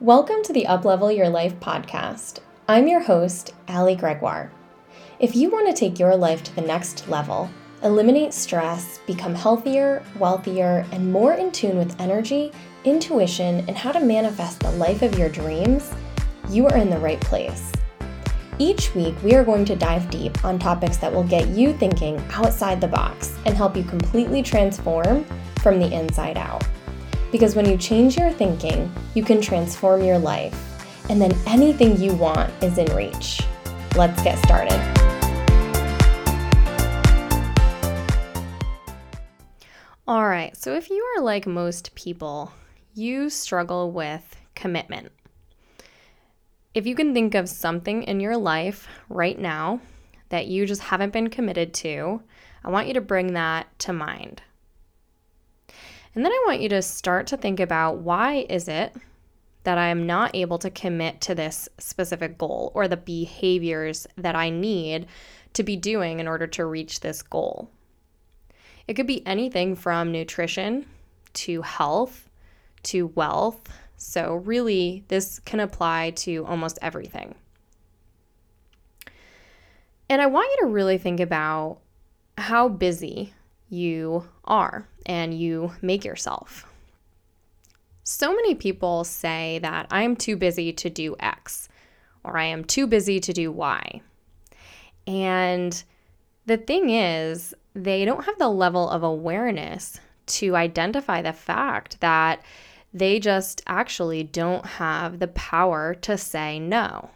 Welcome to the Uplevel Your Life podcast. I'm your host, Ali Gregoire. If you want to take your life to the next level, eliminate stress, become healthier, wealthier, and more in tune with energy, intuition, and how to manifest the life of your dreams, you are in the right place. Each week, we are going to dive deep on topics that will get you thinking outside the box and help you completely transform from the inside out. Because when you change your thinking, you can transform your life, and then anything you want is in reach. Let's get started. All right, so if you are like most people, you struggle with commitment. If you can think of something in your life right now that you just haven't been committed to, I want you to bring that to mind. And then I want you to start to think about why is it that I am not able to commit to this specific goal or the behaviors that I need to be doing in order to reach this goal. It could be anything from nutrition to health to wealth so, really, this can apply to almost everything. And I want you to really think about how busy you are and you make yourself. So many people say that I am too busy to do X or I am too busy to do Y. And the thing is, they don't have the level of awareness to identify the fact that they just actually don't have the power to say no.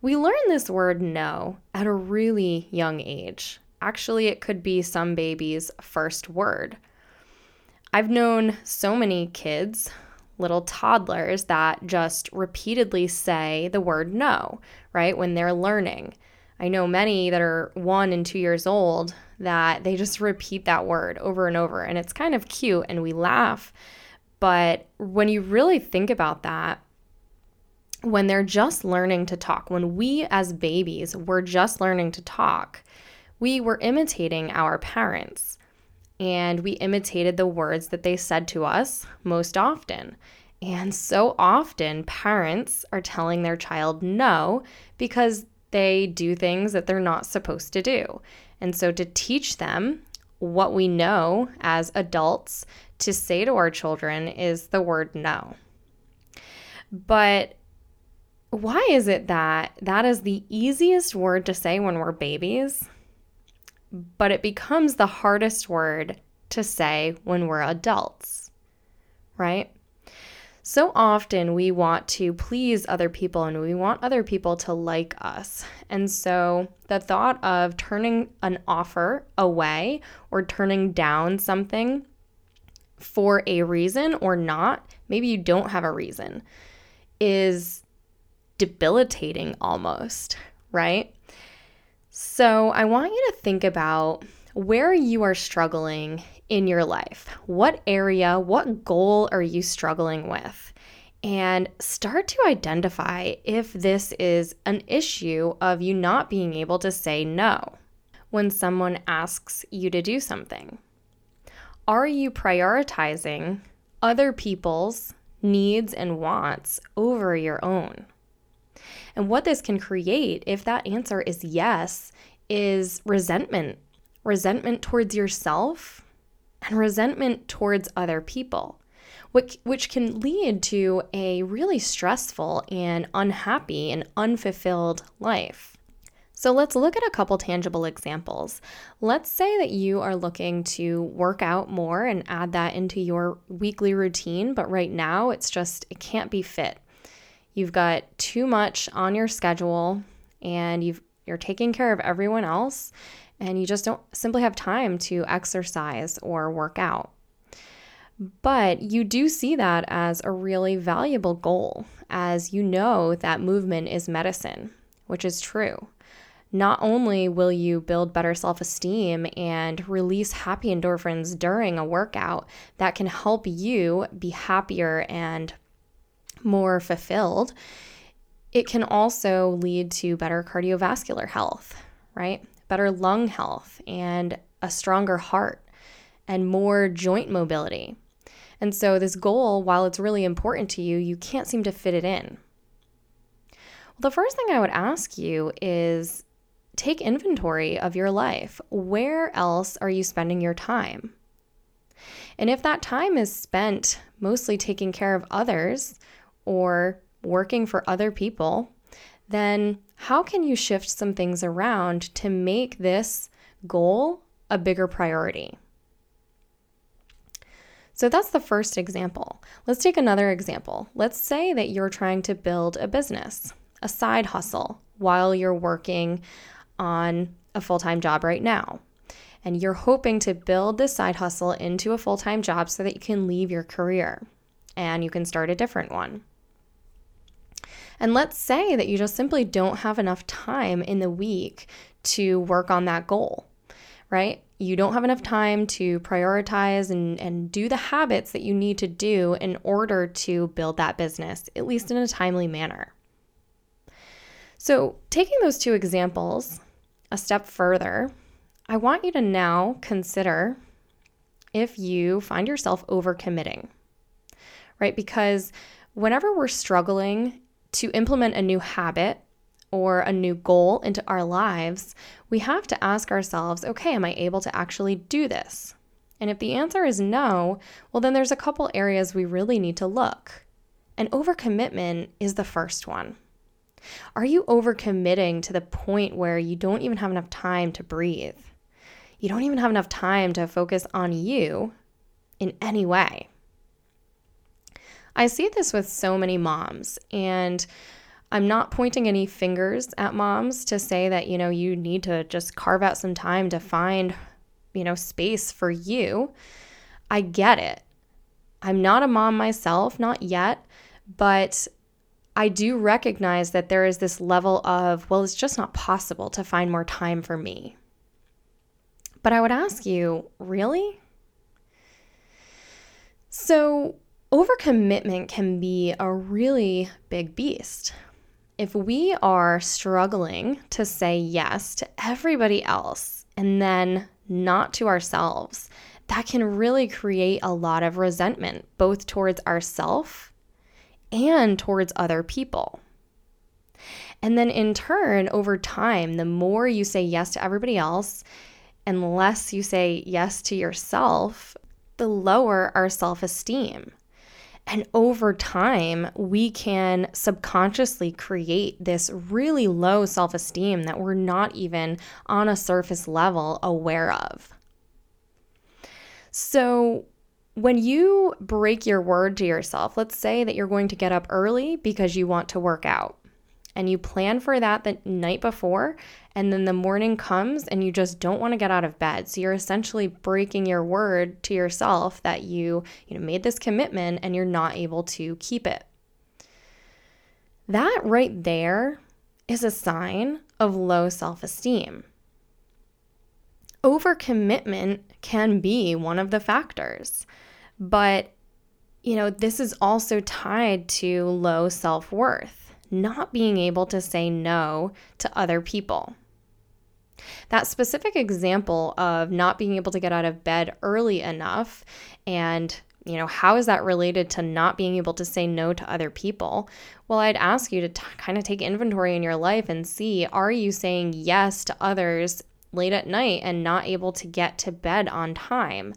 We learn this word no at a really young age. Actually, it could be some baby's first word. I've known so many kids, little toddlers, that just repeatedly say the word no, right, when they're learning. I know many that are one and two years old that they just repeat that word over and over, and it's kind of cute, and we laugh but when you really think about that, when they're just learning to talk, when we as babies were just learning to talk, we were imitating our parents and we imitated the words that they said to us most often. And so often, parents are telling their child no because they do things that they're not supposed to do. And so, to teach them what we know as adults to say to our children is the word no. But why is it that that is the easiest word to say when we're babies, but it becomes the hardest word to say when we're adults, right? So often we want to please other people and we want other people to like us. And so the thought of turning an offer away or turning down something for a reason or not, maybe you don't have a reason, is debilitating almost, right? So I want you to think about where you are struggling in your life. What area, what goal are you struggling with? And start to identify if this is an issue of you not being able to say no when someone asks you to do something. Are you prioritizing other people's needs and wants over your own? And what this can create, if that answer is yes, is resentment resentment towards yourself and resentment towards other people, which, which can lead to a really stressful and unhappy and unfulfilled life. So let's look at a couple tangible examples. Let's say that you are looking to work out more and add that into your weekly routine, but right now it's just, it can't be fit. You've got too much on your schedule and you've, you're taking care of everyone else and you just don't simply have time to exercise or work out. But you do see that as a really valuable goal, as you know that movement is medicine, which is true not only will you build better self esteem and release happy endorphins during a workout that can help you be happier and more fulfilled, it can also lead to better cardiovascular health, right? Better lung health and a stronger heart and more joint mobility. And so, this goal, while it's really important to you, you can't seem to fit it in. Well, the first thing I would ask you is take inventory of your life. Where else are you spending your time? And if that time is spent mostly taking care of others or working for other people, then how can you shift some things around to make this goal a bigger priority? So that's the first example. Let's take another example. Let's say that you're trying to build a business, a side hustle, while you're working on a full time job right now. And you're hoping to build this side hustle into a full time job so that you can leave your career and you can start a different one. And let's say that you just simply don't have enough time in the week to work on that goal, right? You don't have enough time to prioritize and, and do the habits that you need to do in order to build that business, at least in a timely manner. So, taking those two examples a step further, I want you to now consider if you find yourself overcommitting, right? Because whenever we're struggling to implement a new habit or a new goal into our lives, we have to ask ourselves, okay, am I able to actually do this? And if the answer is no, well, then there's a couple areas we really need to look. And overcommitment is the first one. Are you overcommitting to the point where you don't even have enough time to breathe? You don't even have enough time to focus on you in any way. I see this with so many moms, and I'm not pointing any fingers at moms to say that, you know, you need to just carve out some time to find, you know, space for you. I get it. I'm not a mom myself, not yet, but I do recognize that there is this level of, well, it's just not possible to find more time for me. But I would ask you, really? So, overcommitment can be a really big beast. If we are struggling to say yes to everybody else and then not to ourselves, that can really create a lot of resentment, both towards ourselves and towards other people. And then in turn, over time, the more you say yes to everybody else and less you say yes to yourself, the lower our self esteem. And over time, we can subconsciously create this really low self esteem that we're not even on a surface level aware of. So, when you break your word to yourself, let's say that you're going to get up early because you want to work out, and you plan for that the night before, and then the morning comes and you just don't want to get out of bed. So you're essentially breaking your word to yourself that you, you know, made this commitment and you're not able to keep it. That right there is a sign of low self-esteem. Overcommitment can be one of the factors. But, you know, this is also tied to low self worth, not being able to say no to other people. That specific example of not being able to get out of bed early enough and you know, how is that related to not being able to say no to other people? Well, I'd ask you to t- kind of take inventory in your life and see are you saying yes to others late at night and not able to get to bed on time?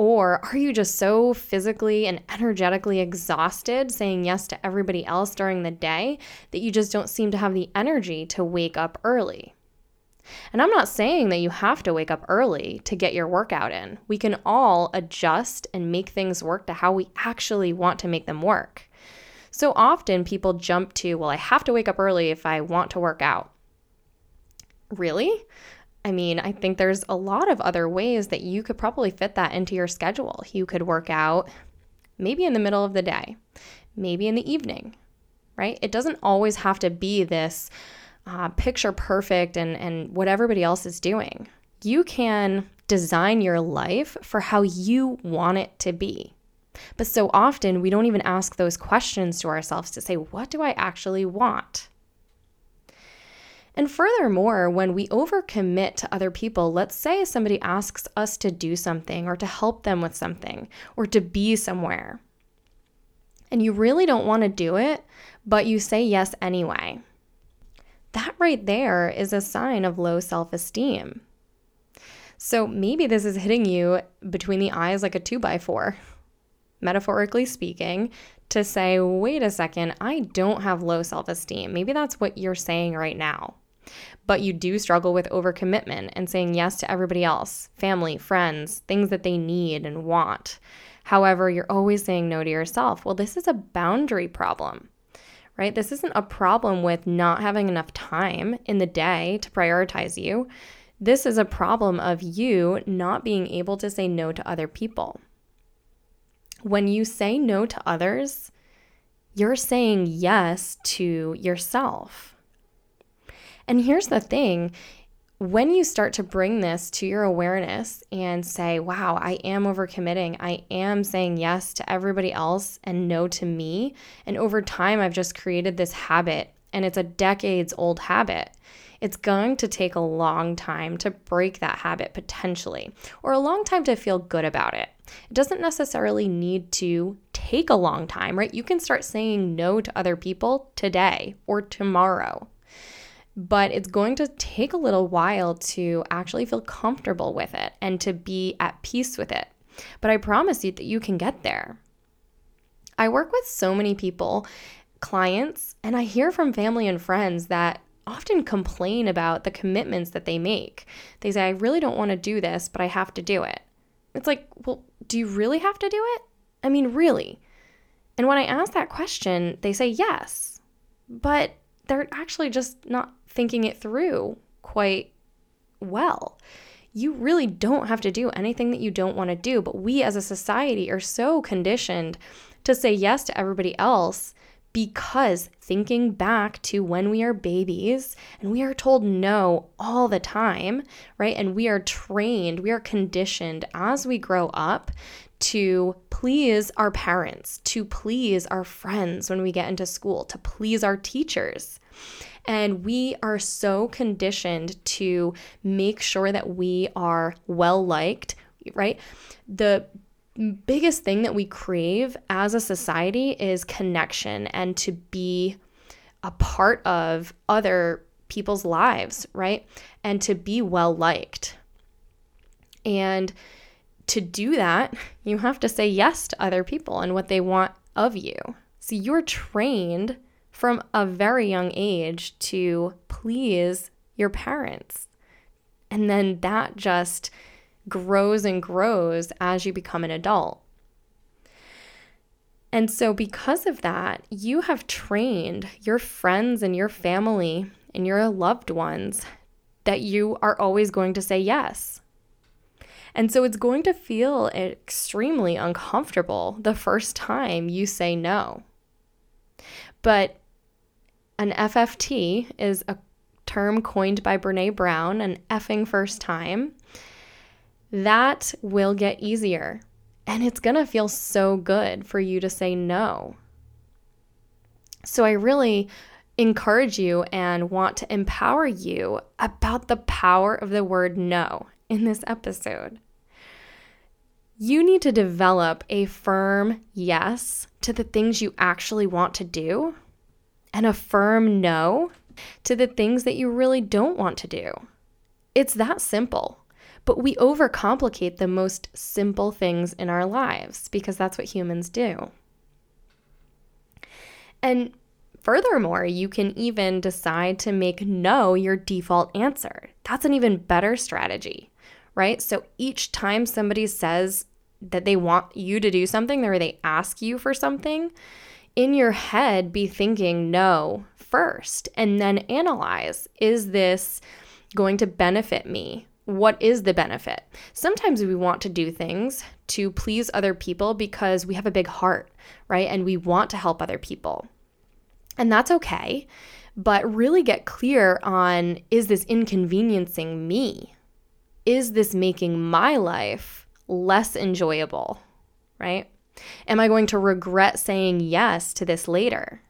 Or are you just so physically and energetically exhausted saying yes to everybody else during the day that you just don't seem to have the energy to wake up early? And I'm not saying that you have to wake up early to get your workout in. We can all adjust and make things work to how we actually want to make them work. So often people jump to, well, I have to wake up early if I want to work out. Really? I mean, I think there's a lot of other ways that you could probably fit that into your schedule. You could work out maybe in the middle of the day, maybe in the evening, right? It doesn't always have to be this uh, picture perfect and, and what everybody else is doing. You can design your life for how you want it to be. But so often we don't even ask those questions to ourselves to say, what do I actually want? And furthermore, when we overcommit to other people, let's say somebody asks us to do something or to help them with something or to be somewhere, and you really don't want to do it, but you say yes anyway. That right there is a sign of low self esteem. So maybe this is hitting you between the eyes like a two by four, metaphorically speaking, to say, wait a second, I don't have low self esteem. Maybe that's what you're saying right now. But you do struggle with overcommitment and saying yes to everybody else family, friends, things that they need and want. However, you're always saying no to yourself. Well, this is a boundary problem, right? This isn't a problem with not having enough time in the day to prioritize you. This is a problem of you not being able to say no to other people. When you say no to others, you're saying yes to yourself. And here's the thing when you start to bring this to your awareness and say, wow, I am overcommitting, I am saying yes to everybody else and no to me. And over time, I've just created this habit, and it's a decades old habit. It's going to take a long time to break that habit potentially, or a long time to feel good about it. It doesn't necessarily need to take a long time, right? You can start saying no to other people today or tomorrow but it's going to take a little while to actually feel comfortable with it and to be at peace with it. But I promise you that you can get there. I work with so many people, clients, and I hear from family and friends that often complain about the commitments that they make. They say, I really don't want to do this, but I have to do it. It's like, well, do you really have to do it? I mean, really? And when I ask that question, they say yes, but they're actually just not thinking it through quite well. You really don't have to do anything that you don't want to do, but we as a society are so conditioned to say yes to everybody else because thinking back to when we are babies and we are told no all the time, right? And we are trained, we are conditioned as we grow up to please our parents, to please our friends when we get into school, to please our teachers. And we are so conditioned to make sure that we are well liked, right? The biggest thing that we crave as a society is connection and to be a part of other people's lives, right? And to be well liked. And to do that, you have to say yes to other people and what they want of you. So you're trained from a very young age to please your parents. And then that just grows and grows as you become an adult. And so, because of that, you have trained your friends and your family and your loved ones that you are always going to say yes. And so, it's going to feel extremely uncomfortable the first time you say no. But an FFT is a term coined by Brene Brown, an effing first time. That will get easier. And it's going to feel so good for you to say no. So I really encourage you and want to empower you about the power of the word no in this episode. You need to develop a firm yes to the things you actually want to do and a firm no to the things that you really don't want to do. It's that simple. But we overcomplicate the most simple things in our lives because that's what humans do. And furthermore, you can even decide to make no your default answer. That's an even better strategy, right? So each time somebody says that they want you to do something or they ask you for something, in your head be thinking no first and then analyze is this going to benefit me? What is the benefit? Sometimes we want to do things to please other people because we have a big heart, right? And we want to help other people. And that's okay. But really get clear on is this inconveniencing me? Is this making my life less enjoyable, right? Am I going to regret saying yes to this later?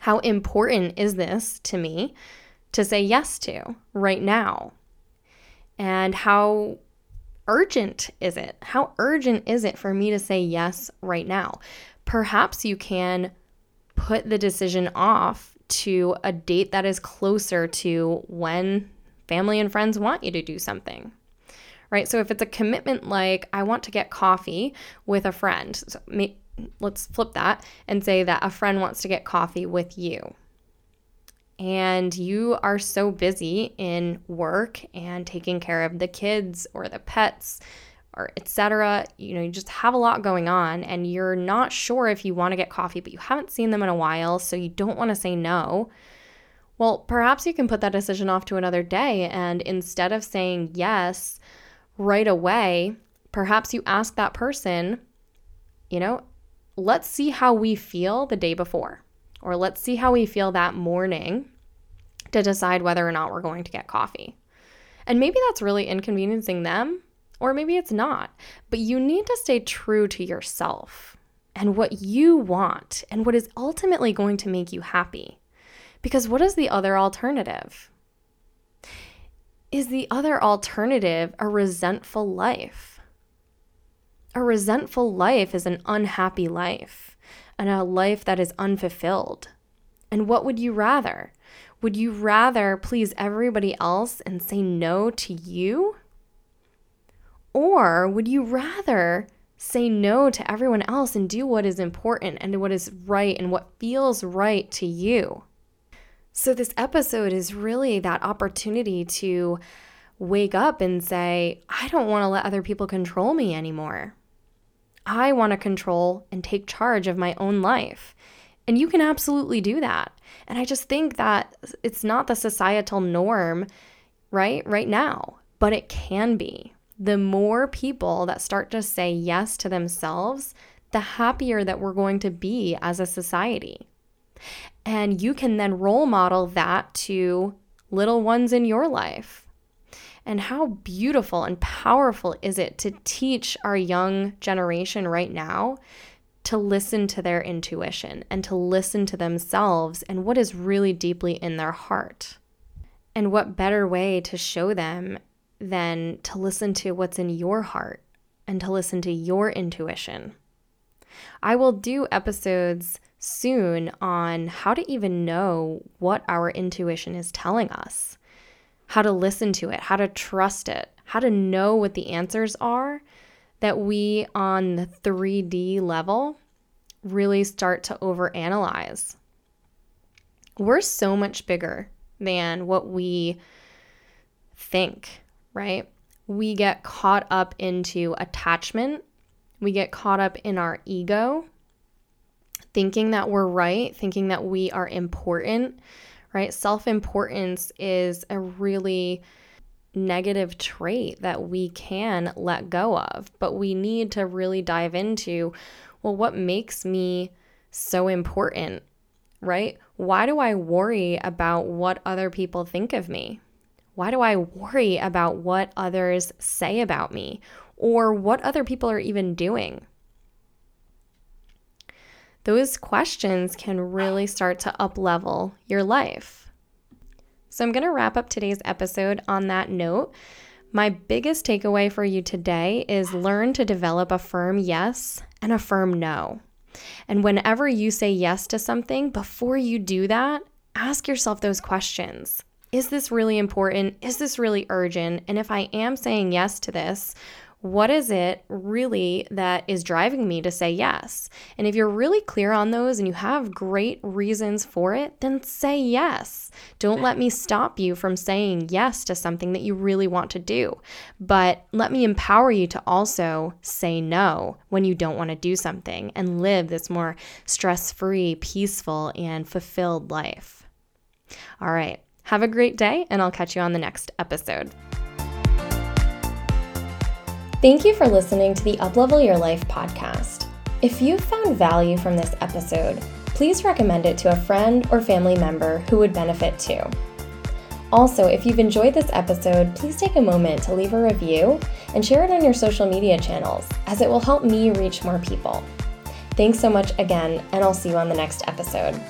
How important is this to me to say yes to right now? And how urgent is it? How urgent is it for me to say yes right now? Perhaps you can put the decision off to a date that is closer to when family and friends want you to do something. Right? So if it's a commitment like I want to get coffee with a friend, so let's flip that and say that a friend wants to get coffee with you. And you are so busy in work and taking care of the kids or the pets or etc. You know, you just have a lot going on and you're not sure if you want to get coffee, but you haven't seen them in a while, so you don't want to say no. Well, perhaps you can put that decision off to another day and instead of saying yes right away, perhaps you ask that person, you know, let's see how we feel the day before, or let's see how we feel that morning to decide whether or not we're going to get coffee. And maybe that's really inconveniencing them, or maybe it's not, but you need to stay true to yourself and what you want and what is ultimately going to make you happy. Because what is the other alternative? Is the other alternative a resentful life? A resentful life is an unhappy life and a life that is unfulfilled. And what would you rather? Would you rather please everybody else and say no to you? Or would you rather say no to everyone else and do what is important and what is right and what feels right to you? So, this episode is really that opportunity to wake up and say, I don't want to let other people control me anymore. I want to control and take charge of my own life. And you can absolutely do that. And I just think that it's not the societal norm, right? Right now, but it can be. The more people that start to say yes to themselves, the happier that we're going to be as a society. And you can then role model that to little ones in your life. And how beautiful and powerful is it to teach our young generation right now to listen to their intuition and to listen to themselves and what is really deeply in their heart? And what better way to show them than to listen to what's in your heart and to listen to your intuition? I will do episodes soon on how to even know what our intuition is telling us how to listen to it, how to trust it, how to know what the answers are that we on the 3D level really start to overanalyze. We're so much bigger than what we think, right? We get caught up into attachment. We get caught up in our ego, thinking that we're right, thinking that we are important, right? Self importance is a really negative trait that we can let go of, but we need to really dive into well, what makes me so important, right? Why do I worry about what other people think of me? Why do I worry about what others say about me or what other people are even doing? Those questions can really start to uplevel your life. So I'm going to wrap up today's episode on that note. My biggest takeaway for you today is learn to develop a firm yes and a firm no. And whenever you say yes to something, before you do that, ask yourself those questions. Is this really important? Is this really urgent? And if I am saying yes to this, what is it really that is driving me to say yes? And if you're really clear on those and you have great reasons for it, then say yes. Don't let me stop you from saying yes to something that you really want to do. But let me empower you to also say no when you don't want to do something and live this more stress free, peaceful, and fulfilled life. All right. Have a great day, and I'll catch you on the next episode. Thank you for listening to the Uplevel Your Life podcast. If you found value from this episode, please recommend it to a friend or family member who would benefit too. Also, if you've enjoyed this episode, please take a moment to leave a review and share it on your social media channels, as it will help me reach more people. Thanks so much again, and I'll see you on the next episode.